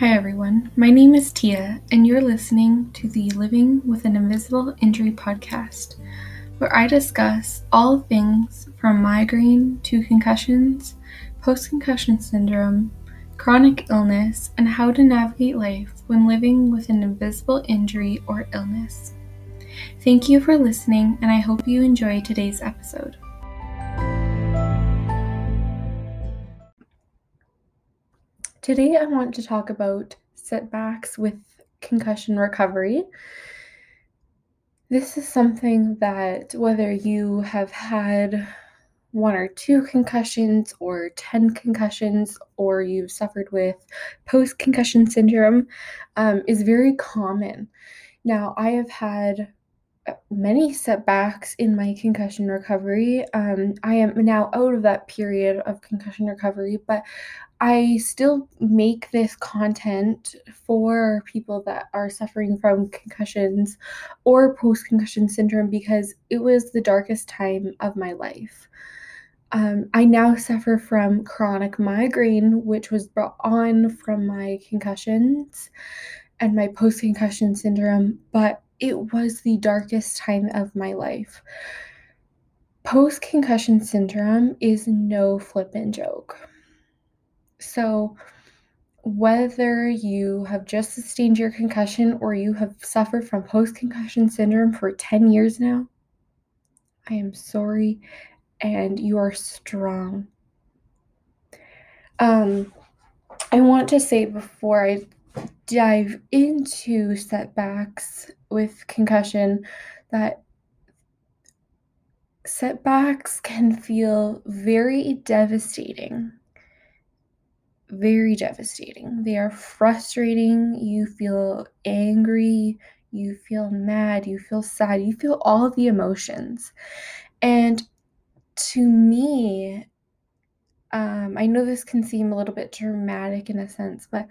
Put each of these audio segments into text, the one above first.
Hi, everyone. My name is Tia, and you're listening to the Living with an Invisible Injury podcast, where I discuss all things from migraine to concussions, post concussion syndrome, chronic illness, and how to navigate life when living with an invisible injury or illness. Thank you for listening, and I hope you enjoy today's episode. Today, I want to talk about setbacks with concussion recovery. This is something that, whether you have had one or two concussions or 10 concussions or you've suffered with post concussion syndrome, um, is very common. Now, I have had many setbacks in my concussion recovery. Um, I am now out of that period of concussion recovery, but I still make this content for people that are suffering from concussions or post concussion syndrome because it was the darkest time of my life. Um, I now suffer from chronic migraine, which was brought on from my concussions and my post concussion syndrome, but it was the darkest time of my life. Post concussion syndrome is no flippin' joke. So, whether you have just sustained your concussion or you have suffered from post concussion syndrome for 10 years now, I am sorry and you are strong. Um, I want to say before I dive into setbacks with concussion that setbacks can feel very devastating. Very devastating. They are frustrating. You feel angry. You feel mad. You feel sad. You feel all the emotions. And to me, um, I know this can seem a little bit dramatic in a sense, but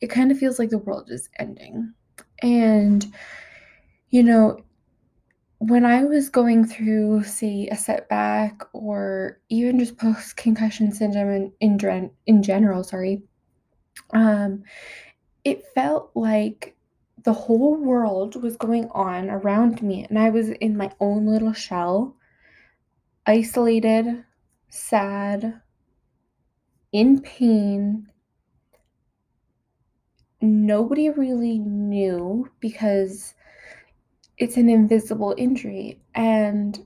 it kind of feels like the world is ending. And, you know, when I was going through, say, a setback or even just post concussion syndrome in, in, in general, sorry, um, it felt like the whole world was going on around me, and I was in my own little shell, isolated, sad, in pain. Nobody really knew because it's an invisible injury and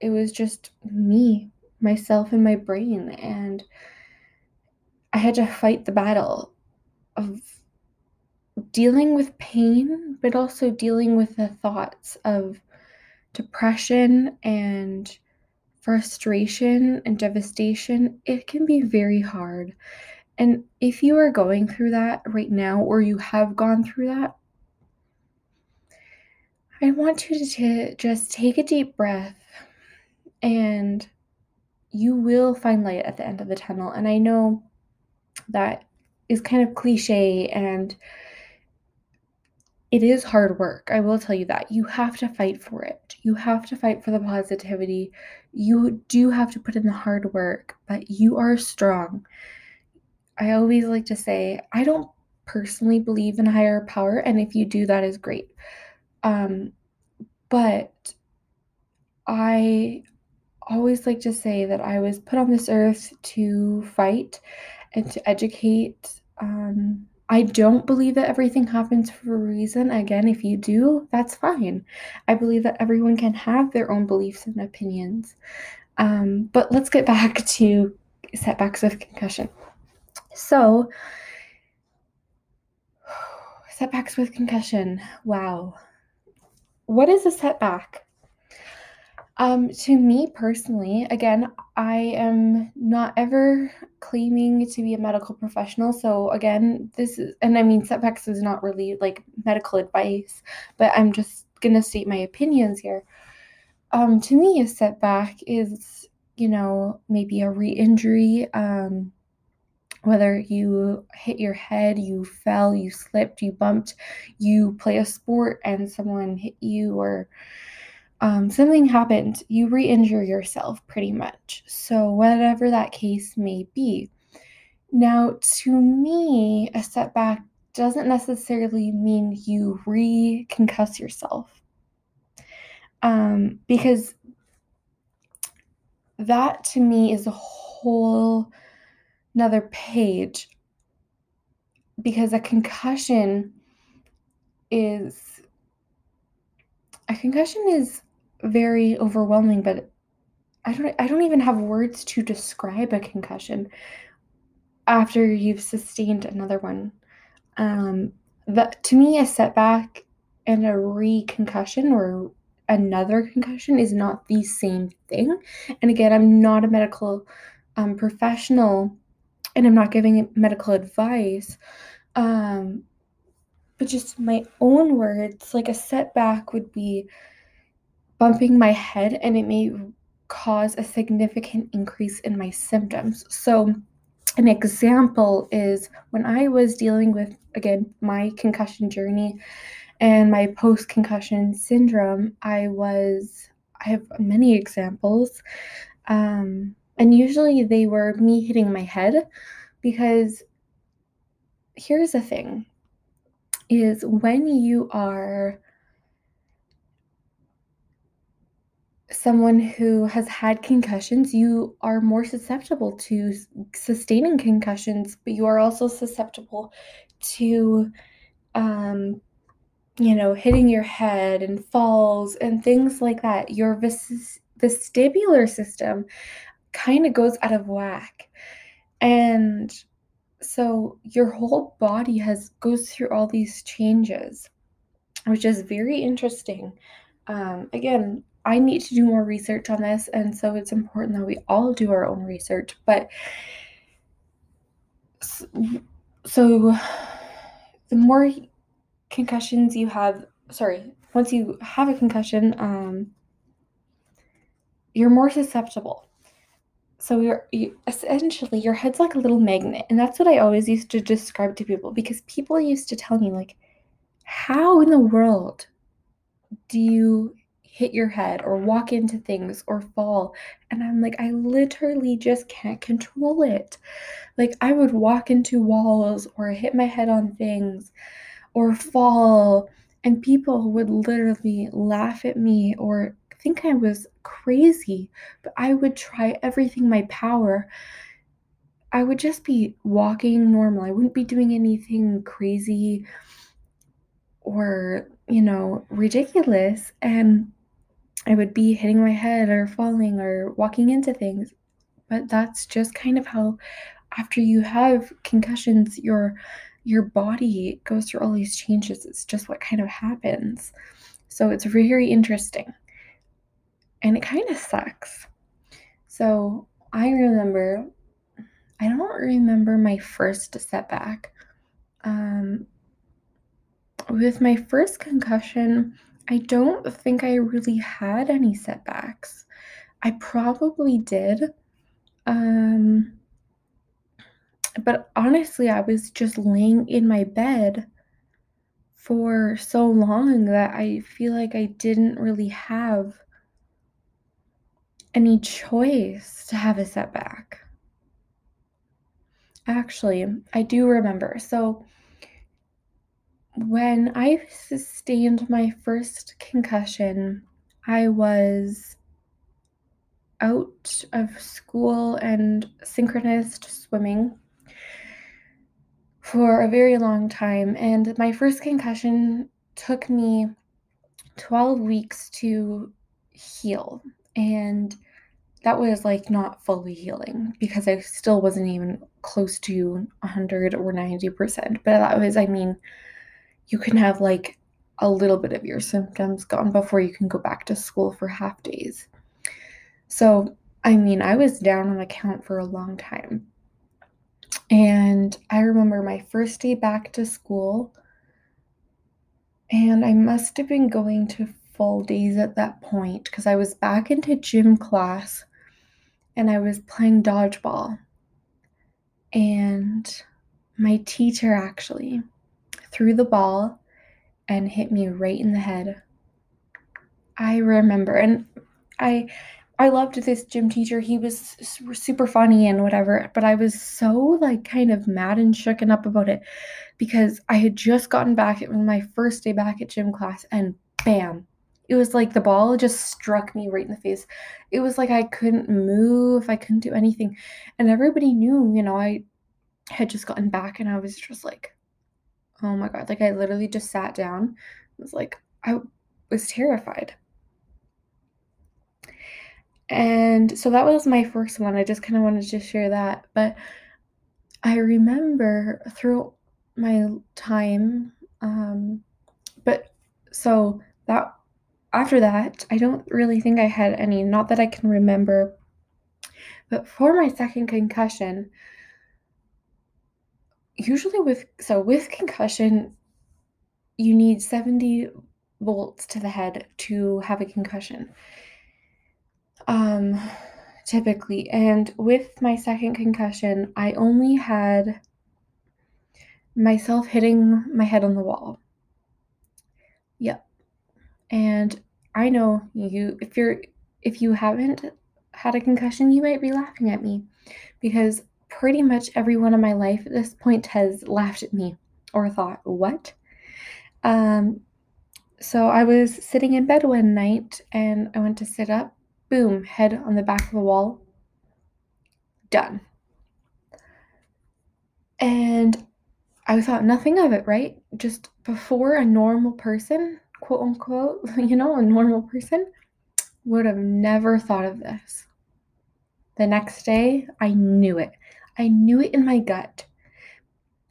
it was just me, myself and my brain and I had to fight the battle of dealing with pain but also dealing with the thoughts of depression and frustration and devastation, it can be very hard. And if you are going through that right now, or you have gone through that, I want you to just take a deep breath and you will find light at the end of the tunnel. And I know that is kind of cliche and it is hard work. I will tell you that. You have to fight for it. You have to fight for the positivity. You do have to put in the hard work, but you are strong. I always like to say, I don't personally believe in higher power, and if you do, that is great. Um, but I always like to say that I was put on this earth to fight and to educate. Um, I don't believe that everything happens for a reason. Again, if you do, that's fine. I believe that everyone can have their own beliefs and opinions. Um, but let's get back to setbacks with concussion. So, setbacks with concussion. Wow. What is a setback? Um, to me personally, again, I am not ever claiming to be a medical professional. So again, this is, and I mean, setbacks is not really like medical advice, but I'm just gonna state my opinions here. Um, to me, a setback is, you know, maybe a re-injury. Um, whether you hit your head, you fell, you slipped, you bumped, you play a sport and someone hit you, or um, something happened, you re injure yourself pretty much. So, whatever that case may be. Now, to me, a setback doesn't necessarily mean you re concuss yourself. Um, because that to me is a whole another page because a concussion is a concussion is very overwhelming but I don't I don't even have words to describe a concussion after you've sustained another one. Um, that to me, a setback and a re-concussion or another concussion is not the same thing. And again, I'm not a medical um, professional, and I'm not giving medical advice. Um, but just my own words, like a setback would be bumping my head, and it may cause a significant increase in my symptoms. So, an example is when I was dealing with, again, my concussion journey and my post concussion syndrome, I was, I have many examples. Um, and usually they were me hitting my head because here's the thing is when you are someone who has had concussions, you are more susceptible to sustaining concussions, but you are also susceptible to, um, you know, hitting your head and falls and things like that. Your vis- vestibular system kind of goes out of whack. And so your whole body has goes through all these changes, which is very interesting. Um, again, I need to do more research on this, and so it's important that we all do our own research. But so the more concussions you have, sorry, once you have a concussion, um, you're more susceptible. So you're you, essentially your head's like a little magnet, and that's what I always used to describe to people because people used to tell me like, how in the world do you hit your head or walk into things or fall. And I'm like, I literally just can't control it. Like, I would walk into walls or hit my head on things or fall, and people would literally laugh at me or think I was crazy. But I would try everything my power. I would just be walking normal. I wouldn't be doing anything crazy or, you know, ridiculous. And I would be hitting my head or falling or walking into things. But that's just kind of how after you have concussions your your body goes through all these changes. It's just what kind of happens. So it's very interesting. And it kind of sucks. So I remember I don't remember my first setback. Um, with my first concussion, I don't think I really had any setbacks. I probably did. Um, but honestly, I was just laying in my bed for so long that I feel like I didn't really have any choice to have a setback. Actually, I do remember. So, when I sustained my first concussion, I was out of school and synchronized swimming for a very long time. And my first concussion took me 12 weeks to heal. And that was like not fully healing because I still wasn't even close to 100 or 90%. But that was, I mean, you can have like a little bit of your symptoms gone before you can go back to school for half days. So, I mean, I was down on the count for a long time. And I remember my first day back to school, and I must have been going to full days at that point because I was back into gym class and I was playing dodgeball. And my teacher actually threw the ball and hit me right in the head. I remember and I I loved this gym teacher. He was super funny and whatever, but I was so like kind of mad and shooken up about it because I had just gotten back. It was my first day back at gym class, and bam, it was like the ball just struck me right in the face. It was like I couldn't move, I couldn't do anything. And everybody knew, you know, I had just gotten back and I was just like, oh my God. Like I literally just sat down. I was like, I was terrified. And so that was my first one. I just kind of wanted to share that. But I remember through my time, um, but so that after that, I don't really think I had any, not that I can remember. But for my second concussion, usually with so with concussion, you need 70 volts to the head to have a concussion. Um typically and with my second concussion, I only had myself hitting my head on the wall. Yep. And I know you if you're if you haven't had a concussion, you might be laughing at me because pretty much everyone in my life at this point has laughed at me or thought, "What?" Um so I was sitting in bed one night and I went to sit up. Boom, head on the back of the wall. Done. And I thought nothing of it, right? Just before a normal person, quote unquote, you know, a normal person would have never thought of this. The next day, I knew it. I knew it in my gut.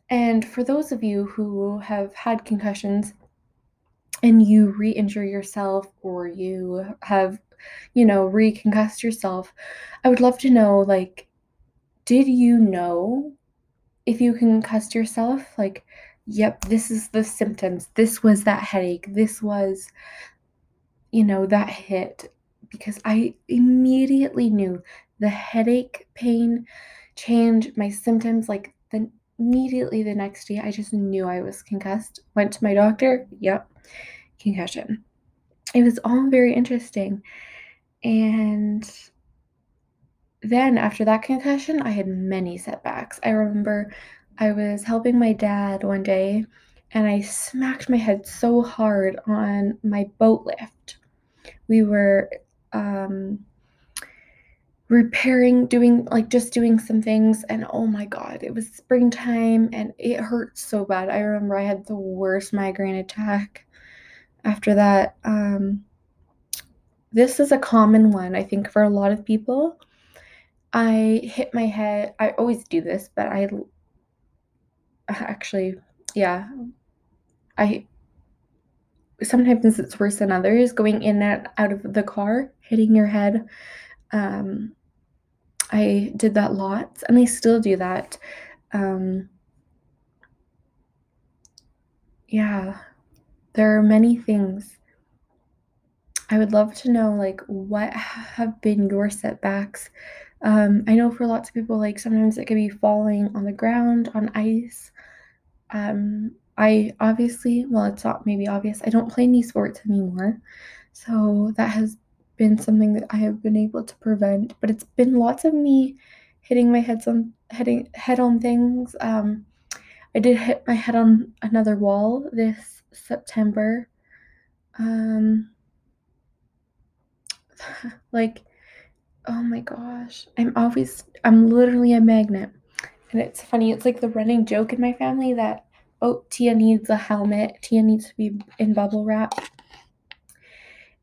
And for those of you who have had concussions and you re injure yourself or you have, you know, re concussed yourself, I would love to know like, did you know if you concussed yourself? Like, yep, this is the symptoms. This was that headache. This was, you know, that hit. Because I immediately knew the headache pain changed my symptoms like the immediately the next day i just knew i was concussed. Went to my doctor yep concussion. It was all very interesting. And then after that concussion i had many setbacks. I remember I was helping my dad one day and I smacked my head so hard on my boat lift. We were um, repairing, doing like just doing some things, and oh my god, it was springtime and it hurt so bad. I remember I had the worst migraine attack after that. Um, this is a common one, I think, for a lot of people. I hit my head. I always do this, but I actually, yeah. I sometimes it's worse than others going in and out of the car, hitting your head. Um, I did that lots and I still do that. Um, yeah, there are many things. I would love to know like what have been your setbacks. Um, I know for lots of people, like sometimes it could be falling on the ground, on ice, um, I obviously, well, it's not maybe obvious, I don't play any sports anymore. So that has been something that I have been able to prevent, but it's been lots of me hitting my heads on heading head on things. Um, I did hit my head on another wall this September. Um, like, oh my gosh, I'm always, I'm literally a magnet. And it's funny, it's like the running joke in my family that, oh, Tia needs a helmet, Tia needs to be in bubble wrap.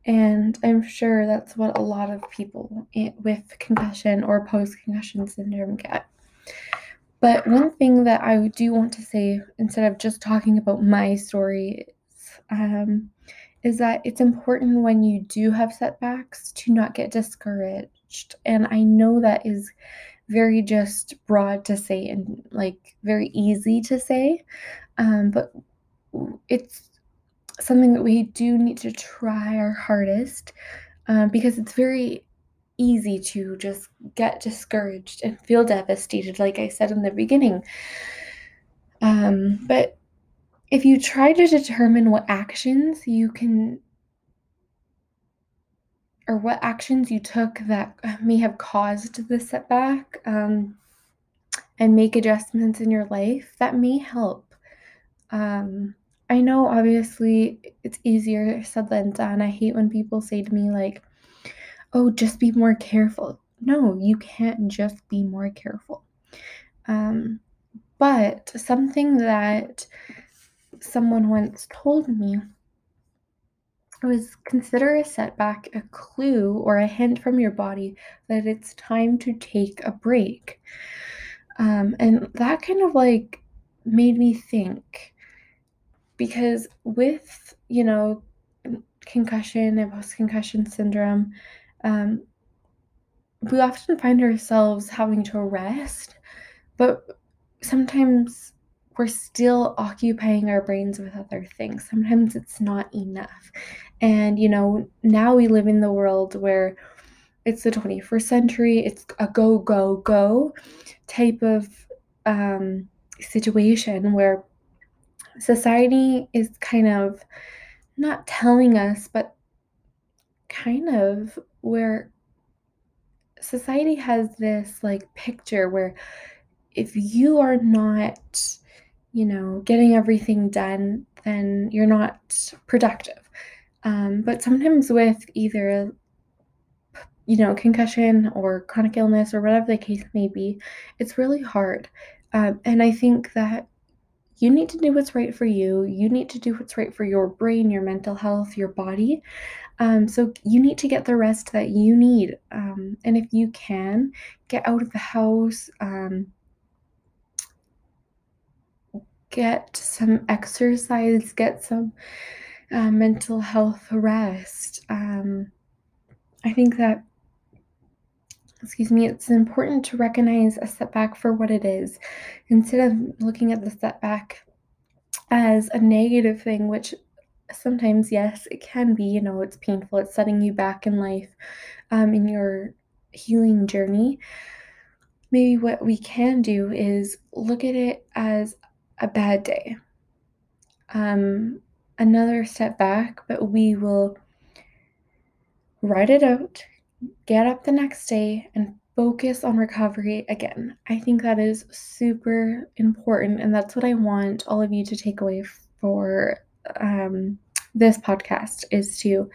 And I'm sure that's what a lot of people with concussion or post concussion syndrome get. But one thing that I do want to say, instead of just talking about my story, um, is that it's important when you do have setbacks to not get discouraged. And I know that is very just broad to say and like very easy to say. Um, but it's something that we do need to try our hardest um, because it's very easy to just get discouraged and feel devastated, like I said in the beginning. Um, but if you try to determine what actions you can or what actions you took that may have caused the setback um, and make adjustments in your life that may help. Um, I know obviously it's easier said than done. I hate when people say to me, like, oh, just be more careful. No, you can't just be more careful. Um, but something that someone once told me was consider a setback a clue or a hint from your body that it's time to take a break. Um, and that kind of like made me think because with, you know, concussion and post concussion syndrome, um, we often find ourselves having to rest, but sometimes we're still occupying our brains with other things. Sometimes it's not enough. And, you know, now we live in the world where it's the 21st century, it's a go, go, go type of um, situation where society is kind of not telling us, but kind of where society has this like picture where if you are not, you know, getting everything done, then you're not productive. Um, but sometimes with either, you know, concussion or chronic illness or whatever the case may be, it's really hard. Um, and I think that you need to do what's right for you. You need to do what's right for your brain, your mental health, your body. Um, so you need to get the rest that you need. Um, and if you can, get out of the house, um, get some exercise, get some uh, mental health rest. Um, I think that, excuse me, it's important to recognize a setback for what it is instead of looking at the setback as a negative thing, which sometimes, yes, it can be. You know, it's painful, it's setting you back in life, um, in your healing journey. Maybe what we can do is look at it as a bad day. Um, another step back, but we will write it out, get up the next day, and focus on recovery again. I think that is super important, and that's what I want all of you to take away for um, this podcast is to,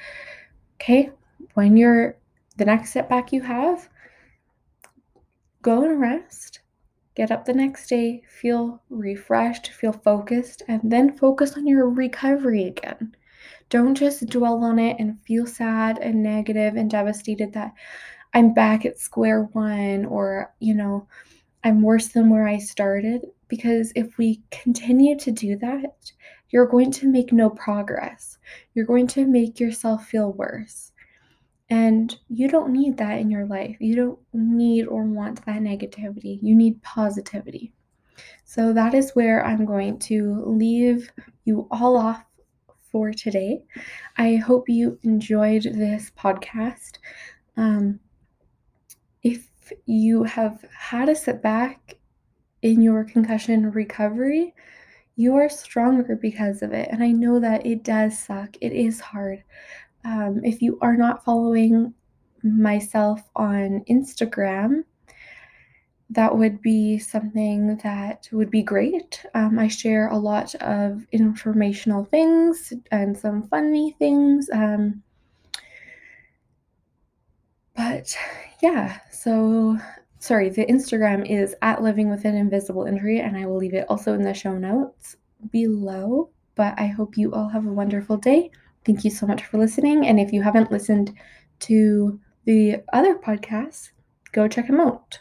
okay, when you're the next setback you have, go and rest Get up the next day, feel refreshed, feel focused, and then focus on your recovery again. Don't just dwell on it and feel sad and negative and devastated that I'm back at square one or, you know, I'm worse than where I started. Because if we continue to do that, you're going to make no progress. You're going to make yourself feel worse. And you don't need that in your life. You don't need or want that negativity. You need positivity. So that is where I'm going to leave you all off for today. I hope you enjoyed this podcast. Um, if you have had a setback in your concussion recovery, you are stronger because of it. And I know that it does suck, it is hard. Um, if you are not following myself on Instagram, that would be something that would be great. Um, I share a lot of informational things and some funny things. Um, but yeah, so sorry, the Instagram is at living with an invisible injury, and I will leave it also in the show notes below. But I hope you all have a wonderful day. Thank you so much for listening. And if you haven't listened to the other podcasts, go check them out.